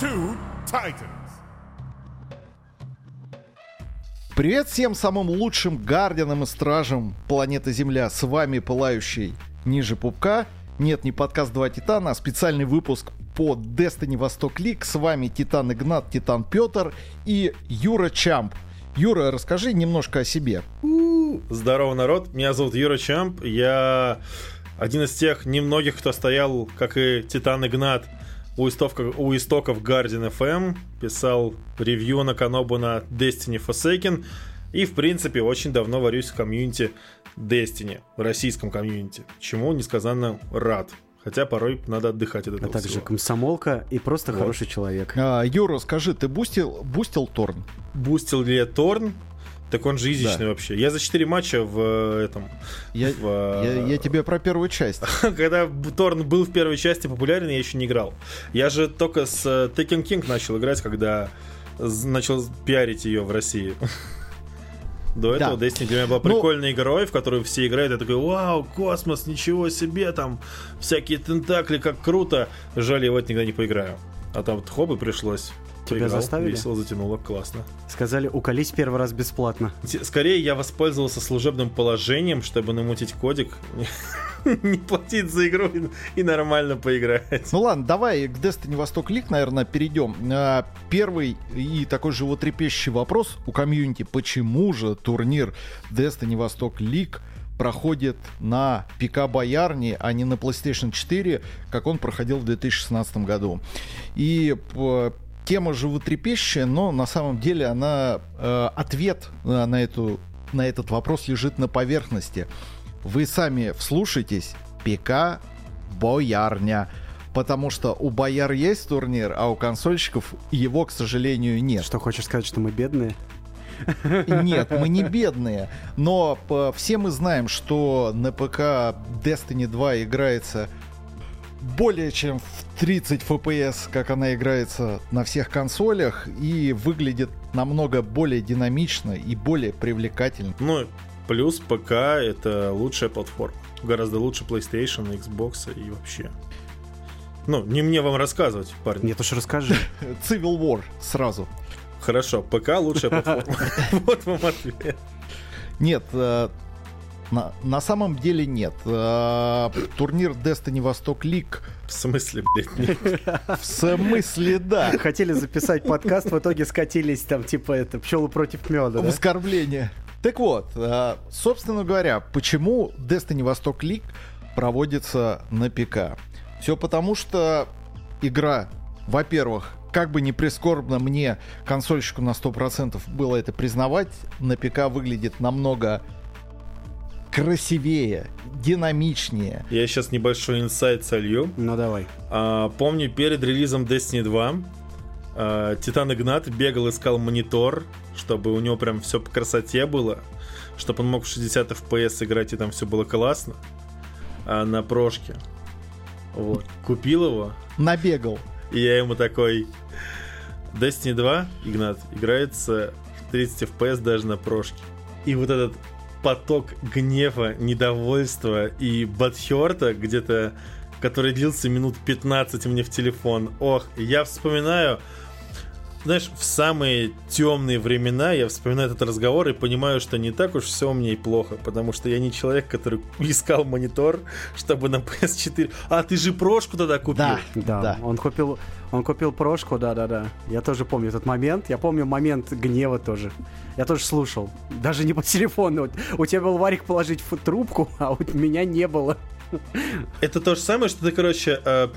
two Titans. Привет всем самым лучшим гардианам и стражам планеты Земля. С вами Пылающий ниже пупка. Нет, не подкаст «Два Титана», а специальный выпуск по Destiny Восток Лиг. С вами Титан Игнат, Титан Петр и Юра Чамп. Юра, расскажи немножко о себе. Здорово, народ. Меня зовут Юра Чамп. Я один из тех немногих, кто стоял, как и Титан Игнат, у истоков, у истоков Guardian FM, писал ревью на Канобу на Destiny Forsaken, и, в принципе, очень давно варюсь в комьюнити Destiny, в российском комьюнити, чему несказанно рад. Хотя порой надо отдыхать от А этого также всего. комсомолка и просто Вот. хороший человек. А, Юра, скажи, ты бустил, бустил Thorn? Бустил ли я Thorn? Так он же изичный Да. вообще. Я за 4 матча в э, этом... Я, в, э, я, я тебе про первую часть. Когда Торн был в первой части популярен, я еще не играл. Я же только с э, Taken King начал играть, когда начал пиарить ее в России. До этого Да. Destiny для меня была Ну- прикольной игрой, в которую все играют. Я такой, вау, космос, ничего себе, там всякие тентакли, как круто. Жаль, я в это никогда не поиграю. А там вот хобби пришлось. Тебя Поиграл, заставили? Весело затянуло, классно. Сказали, уколись первый раз бесплатно. Скорее я воспользовался служебным положением, чтобы намутить кодик, не платить за игру и- нормально поиграть. Ну ладно, давай к Destiny Восток Лиг, наверное, перейдем. А, Первый и такой животрепещущий вопрос у комьюнити. Почему же турнир Destiny Восток Лиг проходит на ПК Боярни, а не на PlayStation 4, как он проходил в 2016 году? И тема животрепещущая, но на самом деле она э, ответ э, на эту на этот вопрос лежит на поверхности. Вы сами вслушайтесь. ПК Боярня. Потому что у бояр есть турнир, а у консольщиков его, к сожалению, нет. Что, хочешь сказать, что мы бедные? Нет, мы не бедные. Но п- все мы знаем, что на ПК Destiny 2 играется более чем в 30 FPS, как она играется на всех консолях, и выглядит намного более динамично и более привлекательно. Ну, плюс ПК это лучшая платформа. Гораздо лучше PlayStation, Xbox и вообще. Ну, не мне вам рассказывать, парни. Нет уж, расскажи. Civil War сразу. Хорошо, ПК лучшая платформа. Вот вам ответ. Нет, э, на, на самом деле нет. Э, Турнир Destiny Восток Лиг В смысле, блядь, нет? в смысле да. Хотели записать подкаст, в итоге скатились там, типа, это, пчелы против меда, да? Оскорбление. Так вот, э, собственно говоря, почему Destiny Восток Лиг проводится на ПК? Все потому, что игра, во-первых, как бы не прискорбно мне, консольщику на 100% было это признавать, на ПК выглядит намного красивее, динамичнее. Я сейчас небольшой инсайт солью. Ну, давай. А, помню, перед релизом Destiny 2 а, Титан Игнат бегал, искал монитор, чтобы у него прям все по красоте было, чтобы он мог в 60 FPS играть, и там все было классно. А на прошке. Вот. Купил его, Набегал. и я ему такой... Destiny 2, Игнат, играется в 30 FPS даже на прошке. И вот этот поток гнева, недовольства и батхерта где-то, который длился минут 15 мне в телефон. Ох, я вспоминаю, знаешь, в самые темные времена я вспоминаю этот разговор и понимаю, что не так уж все у меня и плохо, потому что я не человек, который искал монитор, чтобы на PS4... А, ты же прошку тогда купил? Да, Да, да. он купил, он купил прошку, да-да-да. Я тоже помню этот момент. Я помню момент гнева тоже. Я тоже слушал. Даже не по телефону. У тебя был варик положить в трубку, а у меня не было. Это то же самое, что ты, короче, э,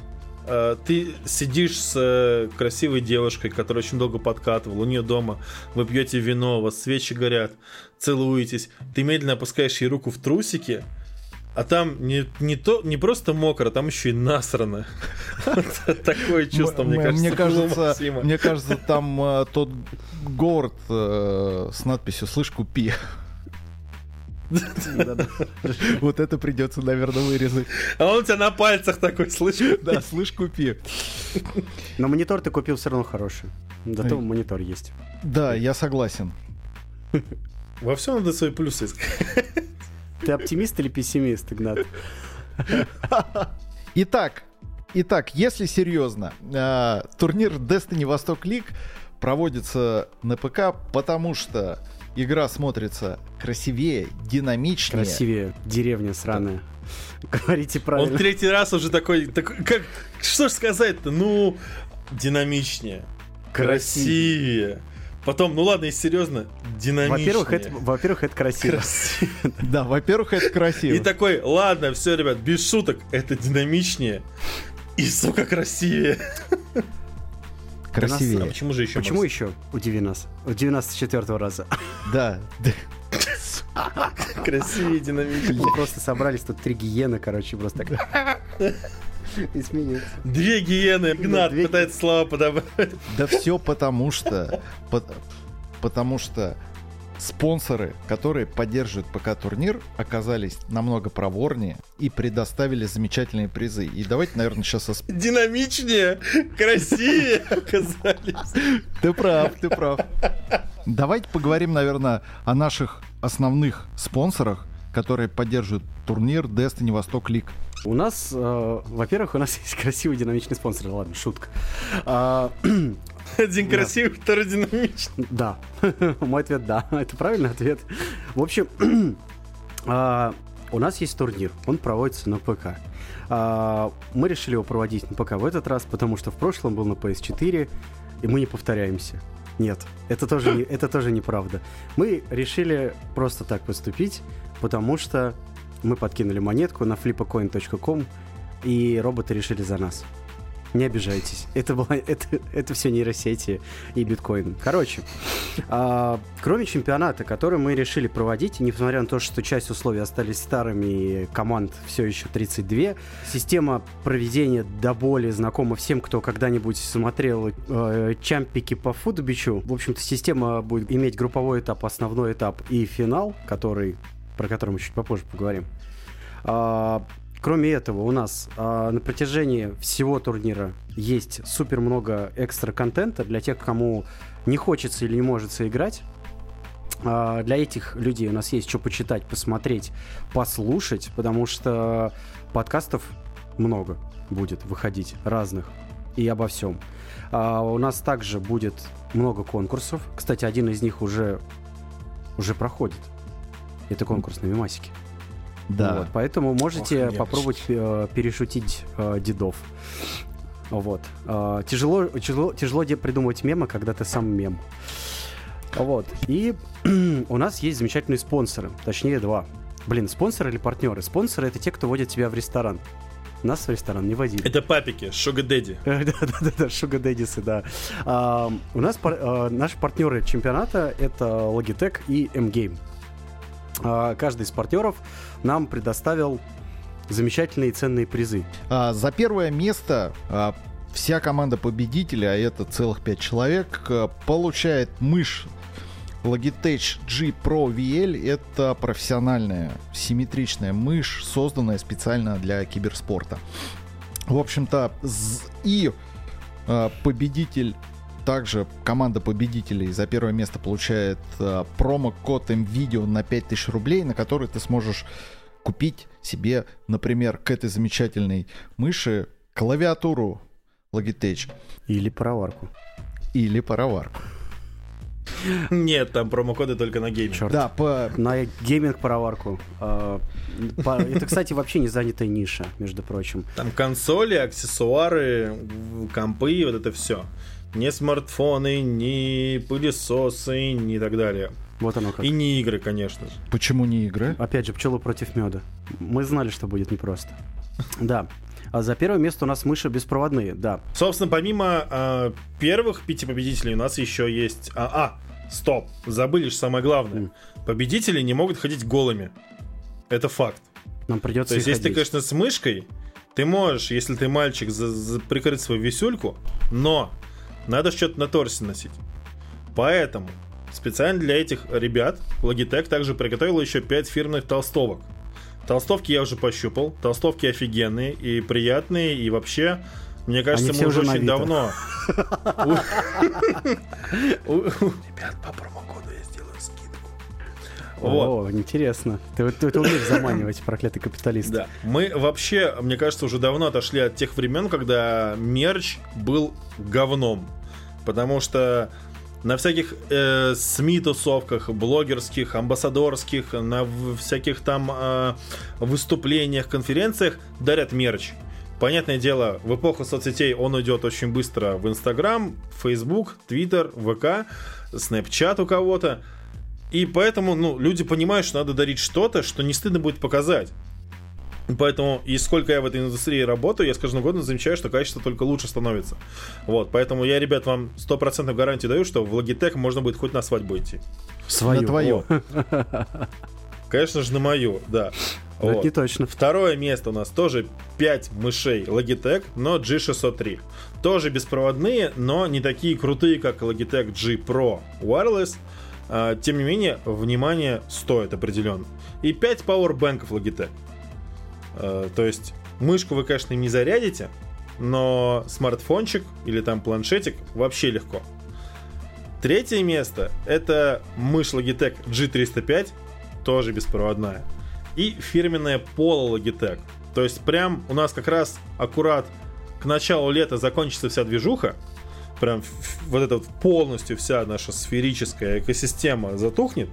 ты сидишь с э, красивой девушкой, которая очень долго подкатывала, у нее дома, вы пьете вино, у вас свечи горят, целуетесь, ты медленно опускаешь ей руку в трусики, а там не, не, то, не просто мокро, там еще и насрано. Такое чувство, мне кажется, мне кажется, мне кажется, там э, тот э, с надписью «Слышь, купи». Вот это придется, наверное, вырезать. А он у тебя на пальцах такой, слышишь? Да, слышь, купи. Но монитор ты купил все равно хороший. Зато монитор есть. Да, я согласен. Во всем надо свои плюсы искать. Ты оптимист или пессимист, Игнат? Итак, итак, если серьезно, э, турнир Destiny Восток Лиг проводится на ПК, потому что игра смотрится красивее, динамичнее. Красивее. Деревня сраная. Говорите правильно. Он третий раз уже такой, такой как, что ж сказать-то, ну, динамичнее, красивее. Потом, ну ладно, если серьезно, динамичнее. Во-первых, это, во-первых, это красиво. Красиво. Да, во-первых, это красиво. И такой, ладно, все, ребят, без шуток, это динамичнее и, сука, красивее. Красивее. А почему же еще? Почему Макс? еще? Удиви нас. Нас с четвертого раза. Да. Красивее, динамичнее. Мы просто собрались тут три гиены, короче, просто так. И смеются. Две гиены, Игнат две- пытается слова подобрать. Да все потому что... по- Потому что спонсоры, которые поддерживают ПК-турнир, оказались намного проворнее и предоставили замечательные призы. И давайте, наверное, сейчас... ос- Динамичнее, красивее оказались. Ты прав, ты прав. Давайте поговорим, наверное, о наших основных спонсорах, которые поддерживают турнир Destiny Восток Лиг. У нас, э, во-первых, у нас есть красивый динамичный спонсор. Ладно, шутка. А, Один красивый, второй динамичный. Да. Мой ответ да. Это правильный ответ. В общем, а, у нас есть турнир. Он проводится на ПК. А, Мы решили его проводить на ПК в этот раз, потому что в прошлом был на PS4, и мы не повторяемся. Нет, это тоже, не, это тоже неправда. Мы решили просто так поступить, потому что мы подкинули монетку на flipacoin.com, и роботы решили за нас. Не обижайтесь. Это, было, это, это все нейросети и биткоин. Короче, а, кроме чемпионата, который мы решили проводить, несмотря на то, что часть условий остались старыми, команд все еще 32, система проведения до боли знакома всем, кто когда-нибудь смотрел э, чампики по футбичу. В общем-то, система будет иметь групповой этап, основной этап и финал, который, про который мы чуть попозже поговорим. А, Кроме этого, у нас а, на протяжении всего турнира есть супер много экстра контента для тех, кому не хочется или не может играть. А, для этих людей у нас есть что почитать, посмотреть, послушать, потому что подкастов много будет выходить разных и обо всем. А, у нас также будет много конкурсов. Кстати, один из них уже уже проходит. Это конкурс на мемасике. Вот, поэтому можете Ох, попробовать э, перешутить э, дедов. Вот. Э, тяжело, тяжело, тяжело придумывать мемы, когда ты сам мем. Вот. И у нас есть замечательные спонсоры. Точнее, два. Блин, спонсоры или партнеры? Спонсоры это те, кто водит тебя в ресторан. Нас в ресторан не водили. Это папики, Шуга Дэдди. Да-да-да, Шуга Дэдисы, да. У нас а, наши партнеры чемпионата это Logitech и M-Game. А, Каждый из партнеров нам предоставил замечательные и ценные призы. А, за первое место а, вся команда победителя, а это целых пять человек, получает мышь Logitech G Pro VL. Это профессиональная симметричная мышь, созданная специально для киберспорта. В общем-то, и победитель также команда победителей за первое место получает а, промокод MVideo на 5000 рублей, на который ты сможешь купить себе, например, к этой замечательной мыши клавиатуру Logitech Или пароварку. или пароварку. Нет, там промокоды только на гейме. Черт. Да, по... На гейминг-пароварку. А, Это, кстати, вообще не занятая ниша, между прочим. Там консоли, аксессуары, компы, вот это все. Не смартфоны, не пылесосы, не так далее. Вот оно как. И не игры, конечно же. почему не игры? Опять же, пчелы против меда. Мы знали, что будет непросто. Да. А за первое место у нас мыши беспроводные, да. Собственно, помимо а, первых пяти победителей, у нас еще есть... А, а, стоп, забыли же самое главное. Победители не могут ходить голыми. Это факт. Нам придется То есть, если ты, конечно, с мышкой, ты можешь, если ты мальчик, за- за- прикрыть свою висюльку, но надо что-то на торсе носить. Поэтому специально для этих ребят Logitech также приготовила еще 5 фирменных толстовок. Толстовки я уже пощупал, толстовки офигенные и приятные, и вообще, мне кажется, Они мы уже очень давно... Ребят, по промокоду скидку. О, интересно. Ты, ты, ты умеешь заманивать, проклятый капиталист. Да. Мы вообще, мне кажется, уже давно отошли от тех времен, когда мерч был говном. Потому что на всяких э, СМИ-тусовках, блогерских, амбассадорских, на всяких там э, выступлениях, конференциях дарят мерч. Понятное дело, в эпоху соцсетей он идет очень быстро в Инстаграм, Фейсбук, Твиттер, ВК, Снэпчат у кого-то. И поэтому ну, люди понимают, что надо дарить что-то, что не стыдно будет показать. Поэтому, и сколько я в этой индустрии работаю, я с каждым годом замечаю, что качество только лучше становится. Вот, поэтому я, ребят, вам 100% гарантию даю, что в Logitech можно будет хоть на свадьбу идти. Свою. На твою. Конечно же, на мою, да. Вот. Это не точно. Второе место у нас тоже 5 мышей Logitech, но G603. Тоже беспроводные, но не такие крутые, как Logitech G Pro Wireless. А, Тем не менее, внимание стоит определенно. И 5 пауэрбэнков Logitech. А, То есть, мышку вы, конечно, не зарядите, но смартфончик или там планшетик вообще легко. Третье место это мышь Logitech G305, тоже беспроводная. И фирменная Polo Logitech. То есть прям у нас как раз аккурат к началу лета закончится вся движуха. Прям вот эта вот полностью вся наша сферическая экосистема затухнет.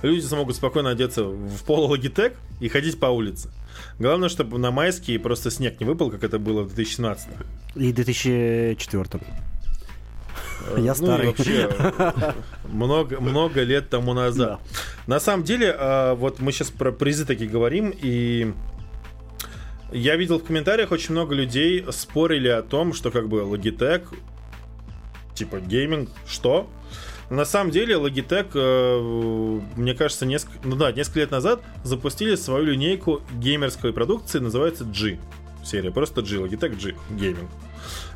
Люди смогут спокойно одеться в Polo Logitech и ходить по улице. Главное, чтобы на майские просто снег не выпал, как это было в 2017. И в 2004 Э, Я ну старый. вообще, много, много лет тому назад. На самом деле, а, вот мы сейчас про призы такие говорим, и я видел в комментариях очень много людей спорили о том, что как бы Logitech, типа гейминг, что? На самом деле Logitech, э, мне кажется, несколько, ну да, несколько лет назад запустили свою линейку геймерской продукции, называется G. Серия просто G, Logitech G, гейминг.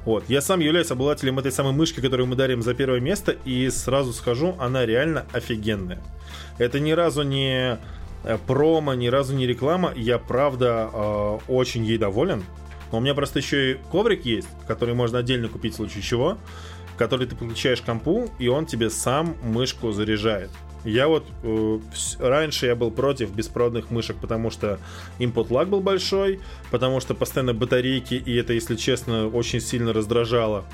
Вот. Я сам являюсь обладателем этой самой мышки, которую мы дарим за первое место, и сразу скажу, она реально офигенная. Это ни разу не промо, ни разу не реклама. Я, правда, э, очень ей доволен. Но у меня просто еще и коврик есть, который можно отдельно купить в случае чего, который ты подключаешь к компу, и он тебе сам мышку заряжает. Я вот э, раньше я был против беспроводных мышек, потому что input lag был большой, потому что постоянно батарейки, и это, если честно, очень сильно раздражало.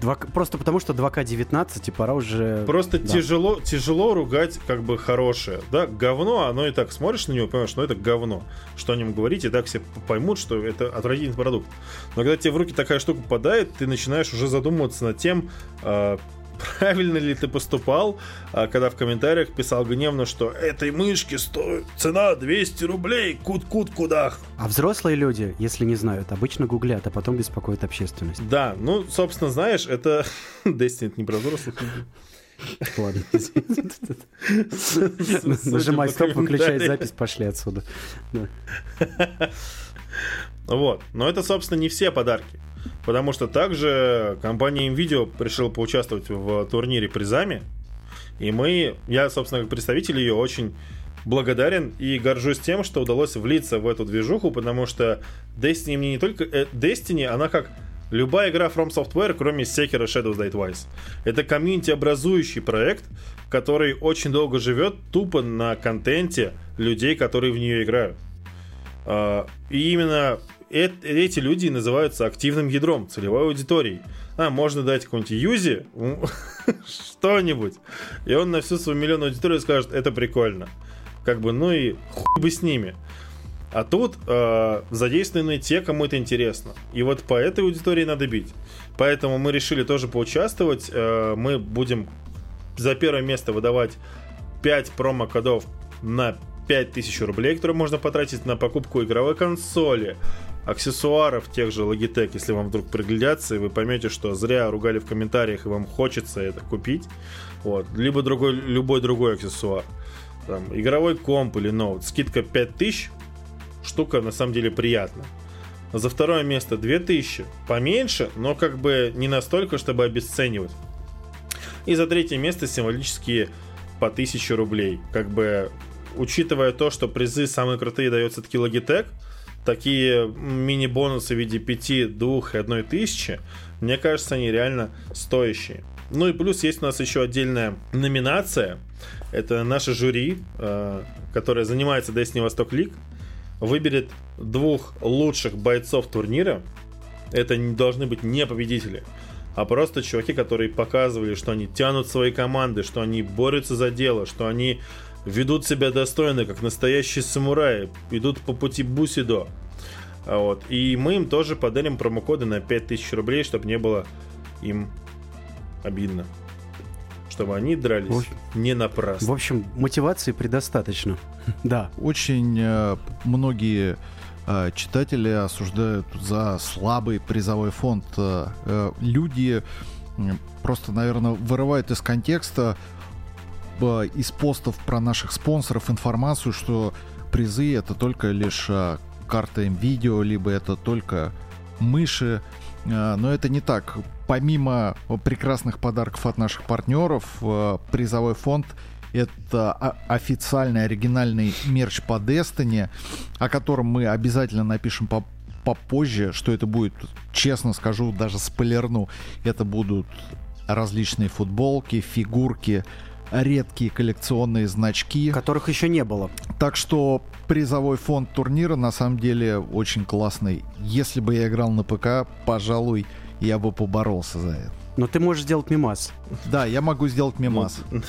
Два- Просто потому, что 2К19, и пора уже... Просто Да. тяжело, тяжело ругать как бы хорошее. Да, говно, оно и так смотришь на него, понимаешь, ну это говно. Что о нем говорить, и так все поймут, что это отвратительный продукт. Но когда тебе в руки такая штука попадает, ты начинаешь уже задумываться над тем, а, правильно ли ты поступал, а, когда в комментариях писал гневно, что этой мышки стоит цена 200 рублей, кут-кут кудах. А взрослые люди, если не знают, обычно гуглят, а потом беспокоят общественность. Да, ну, собственно, знаешь, это Destiny это не про взрослых людей. Ладно. Нажимай стоп, выключай запись, пошли отсюда. Да. Вот. Но это, собственно, не все подарки. Потому что также компания NVIDIA решила поучаствовать в турнире призами. И мы, я, собственно, как представитель ее, очень благодарен и горжусь тем, что удалось влиться в эту движуху, потому что Destiny мне не только... э, Destiny, она как любая игра From Software, кроме Sekiro Shadows Die Twice. Это комьюнити-образующий проект, который очень долго живет тупо на контенте людей, которые в нее играют. А, И именно эти люди называются активным ядром, целевой аудиторией. А, можно дать какому-нибудь Юзи что-нибудь, и он на всю свою миллионную аудиторию скажет, это прикольно. Как бы, ну и хуй бы с ними. А тут э, задействованы те, кому это интересно. И вот по этой аудитории надо бить. Поэтому мы решили тоже поучаствовать. Э, мы будем за первое место выдавать 5 промо-кодов на 5000 рублей, которые можно потратить на покупку игровой консоли, аксессуаров тех же Logitech, если вам вдруг приглядятся, и вы поймете, что зря ругали в комментариях, и вам хочется это купить. Вот. Либо другой, любой другой аксессуар. Там, игровой комп или ноут. Скидка 5000. Штука на самом деле приятна. За второе место 2000. Поменьше, но как бы не настолько, чтобы обесценивать. И за третье место символические по 1000 рублей. Как бы, учитывая то, что призы самые крутые дает все-таки Logitech, такие мини-бонусы в виде 5, 2 и 1 тысячи, мне кажется, они реально стоящие. Ну и плюс есть у нас еще отдельная номинация, Это наше жюри, э, которое занимается Destiny Восток Лиг, выберет двух лучших бойцов турнира. Это не должны быть не победители, а просто чуваки, которые показывали, что они тянут свои команды, что они борются за дело, что они ведут себя достойно, как настоящие самураи, идут по пути Бусидо. А Вот. И мы им тоже подарим промокоды на 5000 рублей, чтобы не было им обидно. Чтобы они дрались В общем- не напрасно. В общем, мотивации предостаточно. Да. Очень э, многие э, читатели осуждают за слабый призовой фонд. Э, люди просто, наверное, вырывают из контекста из постов про наших спонсоров информацию, что призы это только лишь э, карта видео, либо это только мыши. Э, Но это не так. Помимо прекрасных подарков от наших партнеров, э, призовой фонд это официальный оригинальный мерч по Destiny, о котором мы обязательно напишем по попозже, что это будет, честно скажу, даже спойлерну, это будут различные футболки, фигурки, редкие коллекционные значки. Которых еще не было. Так что призовой фонд турнира на самом деле очень классный. Если бы я играл на ПК, пожалуй, я бы поборолся за это. Но ты можешь сделать мимас. Да, я могу сделать мемас. Ну,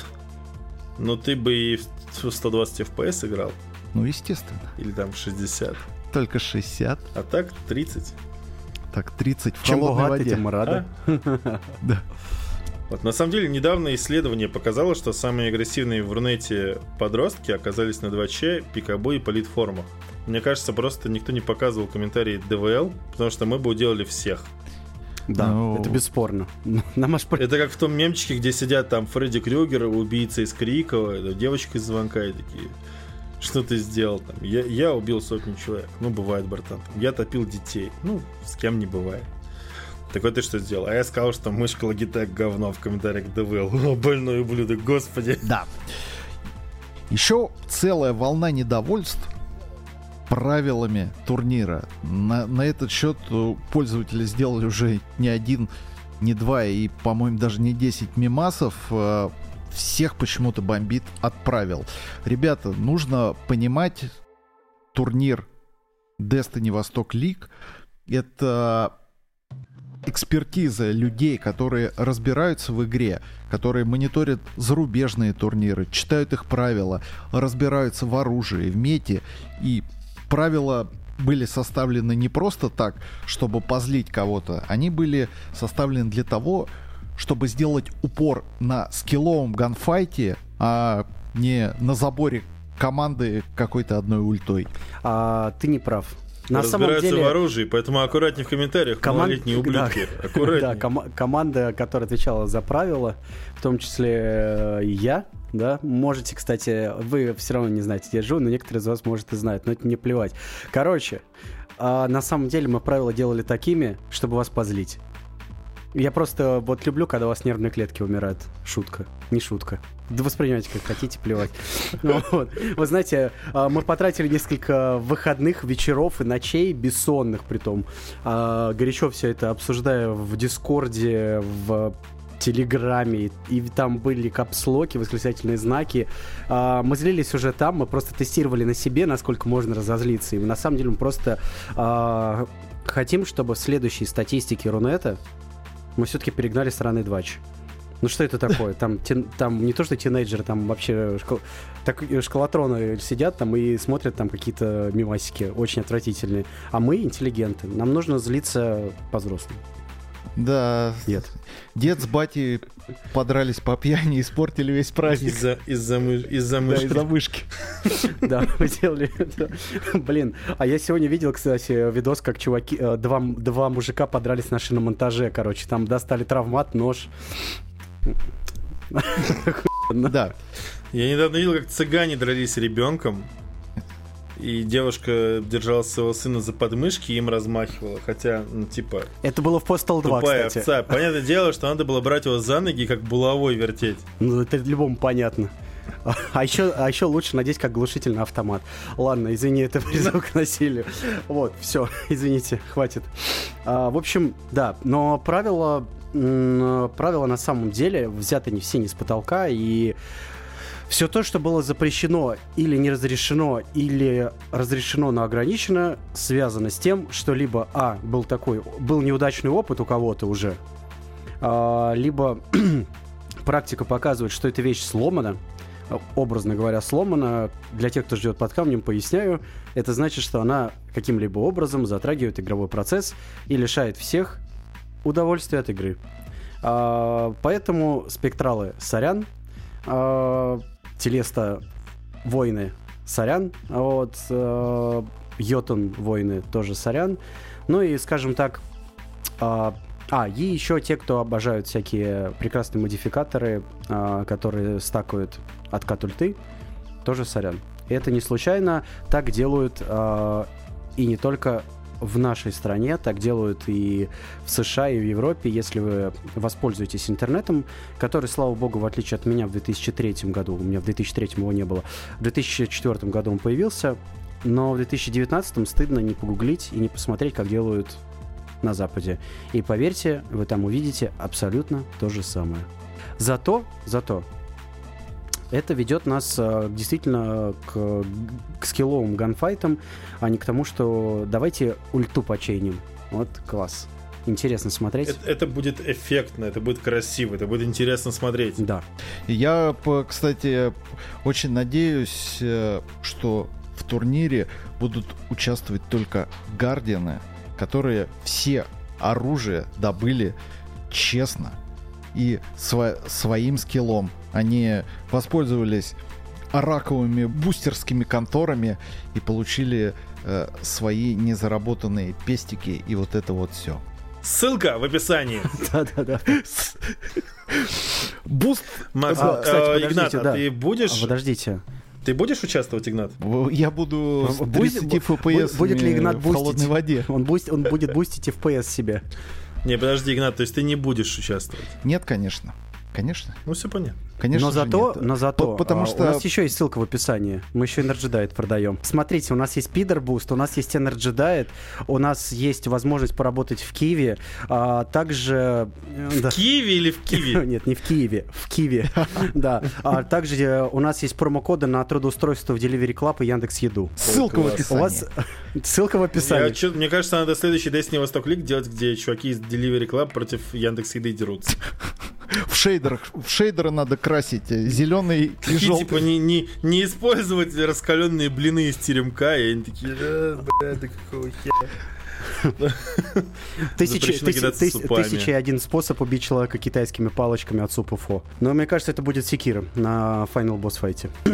ну, ты бы и в 120 FPS играл, Ну, естественно. или там 60. Только 60, А так 30. так 30 в Чем холодной богаты, воде. тем рады. Да. Вот, на самом деле, недавно исследование показало, что самые агрессивные в Рунете подростки оказались на 2Ч, пикабу и политформах. Мне кажется, просто никто не показывал комментарии ДВЛ, потому что мы бы уделали всех. Да, Ну. это бесспорно. Нам аж... Это как в том мемчике, где сидят там Фредди Крюгер, убийца из Крикова, девочка из звонка и такие. Что ты сделал там? Я, я убил сотню человек. Ну, бывает, братан. Я топил детей. Ну, с кем не бывает. Так вот ты что сделал? А я сказал, что мышка Logitech говно в комментариях ДВЛ. О, больной ублюдок, господи. Да. Еще целая волна недовольств правилами турнира. На, на этот счет э, пользователи сделали уже не один, не два и, по-моему, даже не 10 мемасов. Э, Всех почему-то бомбит от правил. Ребята, нужно понимать, турнир Destiny Восток Лиг это экспертиза людей, которые разбираются в игре, которые мониторят зарубежные турниры, читают их правила, разбираются в оружии, в мете. И правила были составлены не просто так, чтобы позлить кого-то. Они были составлены для того, чтобы сделать упор на скилловом ганфайте, а не на заборе команды какой-то одной ультой. А, ты не прав. На самом деле... в оружии, поэтому аккуратнее в комментариях, Команд- малолетние ублюдки. Да, Аккуратнее. кома- команда, которая отвечала за правила, в том числе э, я, да, можете, кстати, вы все равно не знаете, где я живу, но некоторые из вас, может, и знают, но это не плевать. Короче, а, на самом деле мы правила делали такими, чтобы вас позлить. Я просто вот люблю, когда у вас нервные клетки умирают. Шутка. Не шутка. Да воспринимайте как хотите, плевать. Ну вот. Вы знаете, а, мы потратили несколько выходных, вечеров и ночей, бессонных при том, горячо все это обсуждая в Дискорде, в Телеграме, и там были капслоки, восклицательные знаки. А, Мы злились уже там, мы просто тестировали на себе, насколько можно разозлиться. И на самом деле мы просто а, хотим, чтобы в следующей статистике Рунета мы все-таки перегнали стороны Двач. Ну что это такое? Там, тин- там не то, что тинейджеры, там вообще школ... так, школотроны сидят там и смотрят там какие-то мимасики очень отвратительные. А мы интеллигенты. Нам нужно злиться по-взрослому. Да, Нет. дед с батей подрались по пьяни и испортили весь праздник. Из-за из-за мыш- из-за Да, мышки. из-за вышки. Да, мы сделали это. Блин, а я сегодня видел, кстати, видос, как чуваки, э, два, два мужика подрались на шиномонтаже, короче. Там достали травмат, нож. Да, Я недавно видел, как цыгане дрались с ребенком. И девушка держала своего сына за подмышки и им размахивала. Хотя, ну, типа, Это было в Postal 2, тупая кстати. овца. Понятное дело, что надо было брать его за ноги как булавой вертеть. Ну, это любому понятно. А еще, а еще лучше надеть как глушитель на автомат. Ладно, извини, это призыв к насилию. Вот, все, извините, хватит. А, в общем, да, но правила, правила на самом деле взяты не все не с потолка, и Все то, что было запрещено или не разрешено, или разрешено, но ограничено, связано с тем, что либо, а, был такой, был неудачный опыт у кого-то уже, а, либо практика показывает, что эта вещь сломана, образно говоря, сломана. Для тех, кто ждет под камнем, поясняю. Это значит, что она каким-либо образом затрагивает игровой процесс и лишает всех удовольствия от игры. А, поэтому спектралы сорян, а, телеста войны сорян, а вот а, йотун войны тоже сорян. Ну и, скажем так, а, а, и еще те, кто обожают всякие прекрасные модификаторы, а, которые стакают откат ульты, тоже сорян. И это не случайно, так делают а, и не только в нашей стране, так делают и в США, и в Европе, если вы воспользуетесь интернетом, который, слава богу, в отличие от меня в 2003 году, у меня в 2003 его не было, в 2004 году он появился, но в 2019 стыдно не погуглить и не посмотреть, как делают на Западе. И поверьте, вы там увидите абсолютно то же самое. Зато, зато, это ведет нас э, действительно к, к скилловым ганфайтам, а не к тому, что давайте ульту почейним. Вот класс. Интересно смотреть. Это, это будет эффектно, это будет красиво, это будет интересно смотреть. Да. Я, кстати, очень надеюсь, э, что в турнире будут участвовать только гардианы, которые все оружие добыли честно и сво- своим скиллом. Они воспользовались раковыми бустерскими конторами и получили э, свои незаработанные пестики и вот это вот все. Ссылка в описании. Да-да-да. Буст. Макс, А, кстати, э, Игнат, а ты будешь, Подождите. ты будешь участвовать, Игнат? Я буду с Будет- 30 FPS будет ли Игнат в холодной воде. Он, буст, он будет бустить FPS себе. Не, подожди, Игнат, то есть ты не будешь участвовать? Нет, конечно. Конечно. Ну, все понятно. Конечно но зато, нет. но зато, По- потому а, что- у нас еще есть ссылка в описании. Мы еще Energy Diet продаем. Смотрите, у нас есть Пидор Boost, у нас есть Energy Diet, у нас есть возможность поработать в Киеве, а также... э, да. В Киеве или в Киеве? Нет, не в Киеве, в Киеве, да. А также э, у нас есть промокоды на трудоустройство в Delivery Club и Яндекс Еду. Ссылка в описании. У вас ссылка в описании. мне кажется, надо следующий Destiny Восток Лиг делать, где чуваки из Delivery Club против Яндекс Еды дерутся. В шейдерах, в шейдеры надо красить зеленый и Такие, желтый. типа, не, не, не использовать раскаленные блины из теремка, и они такие, «Э, бля, да какого хера. Тысячи, Запрещено тысяч- кидаться тыс- супами. тысяча и один способ убить человека китайскими палочками от супа фо. Но мне кажется, это будет секира на Final Boss файте.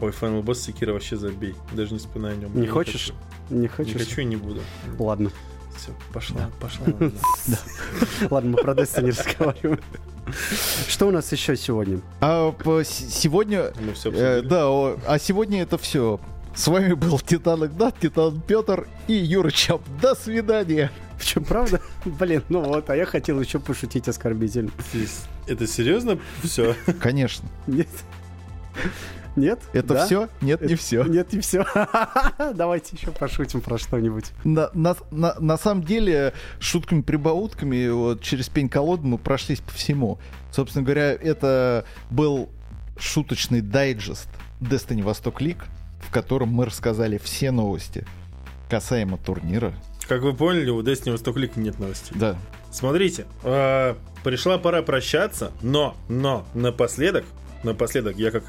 Ой, Final Boss Секира вообще забей. Даже не вспоминай о нем. Не Я хочешь? хочу. Не Не хочешь? хочу и не буду. Ладно. Все, пошла, пошла. Ладно, мы про Destiny разговариваем. Что у нас еще сегодня? А по- с- сегодня... Мы все э, да, о, а сегодня это все. С вами был Титан Игнат, Титан Петр и Юра Чап. До свидания. В чем правда? Блин, ну вот, а я хотел еще пошутить оскорбительно. Это серьезно все? Конечно. Нет? Нет? Это Да? все? Нет, не все. Нет, не все. Давайте еще пошутим про что-нибудь. На, на, на, на самом деле, шутками-прибаутками вот, через пень-колоду мы прошлись по всему. Собственно говоря, это был шуточный дайджест Destiny Восток Лиг, в котором мы рассказали все новости касаемо турнира. Как вы поняли, у Destiny Восток Лиг нет новостей. Да. Смотрите, э, пришла пора прощаться, но, но, напоследок, напоследок, я как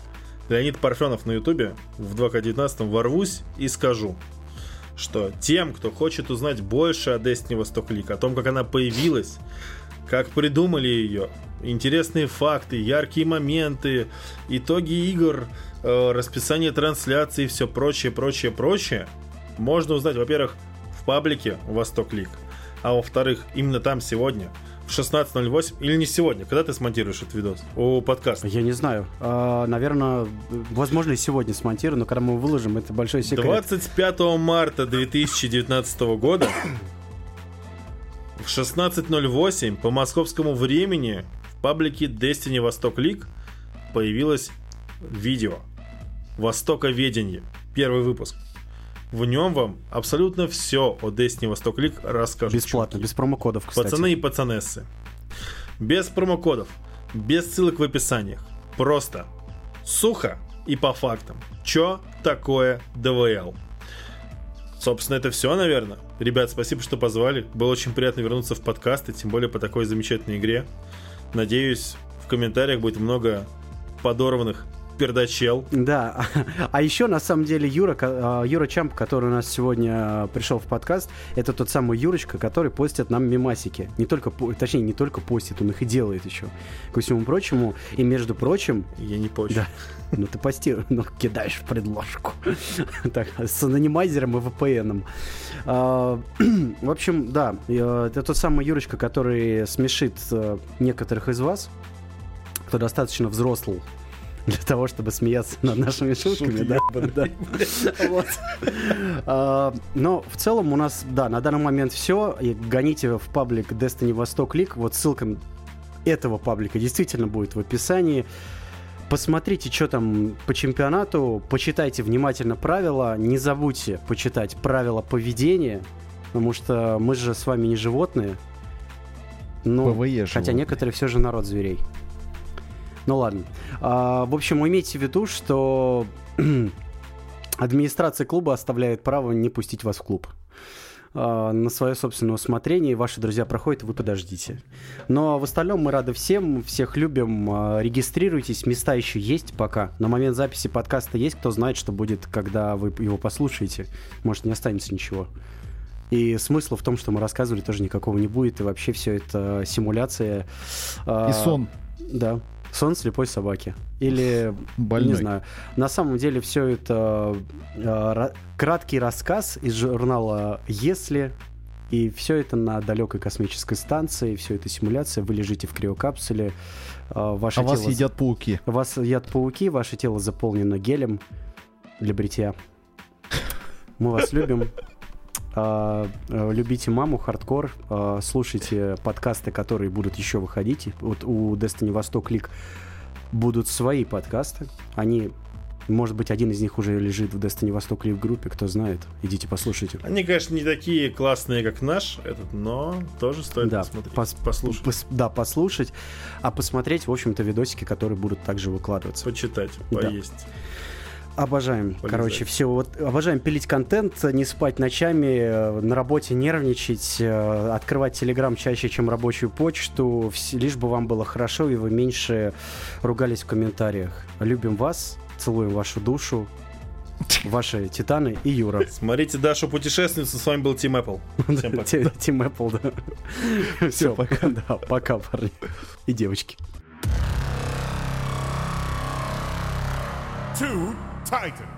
Леонид Парфенов на Ютубе в 2К19 ворвусь и скажу, что тем, кто хочет узнать больше о Destiny Восток Лиг, о том, как она появилась, как придумали ее, интересные факты, яркие моменты, итоги игр, э, расписание трансляций и все прочее, прочее, прочее, можно узнать, во-первых, в паблике Восток Лиг, а во-вторых, именно там сегодня, в 16.08, или не сегодня, когда ты смонтируешь этот видос? У подкаста. Я не знаю. А, наверное, возможно, и сегодня смонтирую, но когда мы его выложим, это большой секрет. 25 марта 2019 года в 16.08 по московскому времени в паблике Destiny Восток Лиг появилось видео Востоковедение. Первый выпуск. В нем вам абсолютно все о Destiny Восток Лиг расскажут. Бесплатно, чуваки. без промокодов, кстати. Пацаны и пацанессы. Без промокодов, без ссылок в описаниях. Просто Сухо и по фактам. Чё такое ДВЛ? Собственно, это все, наверное. Ребят, спасибо, что позвали. Было очень приятно вернуться в подкасты, тем более по такой замечательной игре. Надеюсь, в комментариях будет много подорванных пердачел. Да, а еще на самом деле Юра, а, Юра Чамп, который у нас сегодня а, пришел в подкаст, это тот самый Юрочка, который постит нам мемасики. Не только, точнее, не только постит, он их и делает еще. Ко всему прочему, и между прочим... Я не почту. Да, ну ты постируешь, ну кидаешь в предложку. так, с анонимайзером и VPN. А, в общем, да, это тот самый Юрочка, который смешит некоторых из вас, кто достаточно взрослый для того, чтобы смеяться над нашими шутками. Да, да. Вот. А, но в целом у нас, да, на данный момент все. И гоните в паблик Destiny Восток Лик. Вот ссылка этого паблика действительно будет в описании. Посмотрите, что там по чемпионату, почитайте внимательно правила, не забудьте почитать правила поведения, потому что мы же с вами не животные. Ну, хотя животные. некоторые все же народ зверей. Ну ладно. А, в общем, имейте в виду, что администрация клуба оставляет право не пустить вас в клуб а, на свое собственное усмотрение. Ваши друзья проходят, вы подождите. Но в остальном мы рады всем, всех любим. А, регистрируйтесь, места еще есть пока. На момент записи подкаста есть, кто знает, что будет, когда вы его послушаете. Может, не останется ничего. И смысла в том, что мы рассказывали, тоже никакого не будет. И вообще все это симуляция. И сон. Да. Сон слепой собаки. Или, Больной. не знаю. На самом деле все это э, краткий рассказ из журнала «Если», и все это на далекой космической станции, все это симуляция, вы лежите в криокапсуле. Э, ваше а тело... вас едят пауки. Вас едят пауки, ваше тело заполнено гелем для бритья. Мы вас любим. А, э, любите маму, хардкор, а, слушайте подкасты, которые будут еще выходить. Вот у Destiny Восток Лик будут свои подкасты. Они может быть, один из них уже лежит в Destiny Восток Лив группе, кто знает. Идите послушайте. Они, конечно, не такие классные, как наш, этот, но тоже стоит да, посмотреть. Пос послушать. Пос да, послушать. А посмотреть, в общем-то, видосики, которые будут также выкладываться. Почитать, поесть. Да. Обожаем, Полезать. короче, все. Вот обожаем пилить контент, не спать ночами, э, на работе нервничать, э, открывать Телеграм чаще, чем рабочую почту, лишь бы вам было хорошо и вы меньше ругались в комментариях. Любим вас, целуем вашу душу, ваши Титаны и Юра. Смотрите Дашу путешественницу, с вами был Тим Apple. Всем пока. Тим Apple, да. Все, пока. Да, пока, парни. И девочки. Two Titan.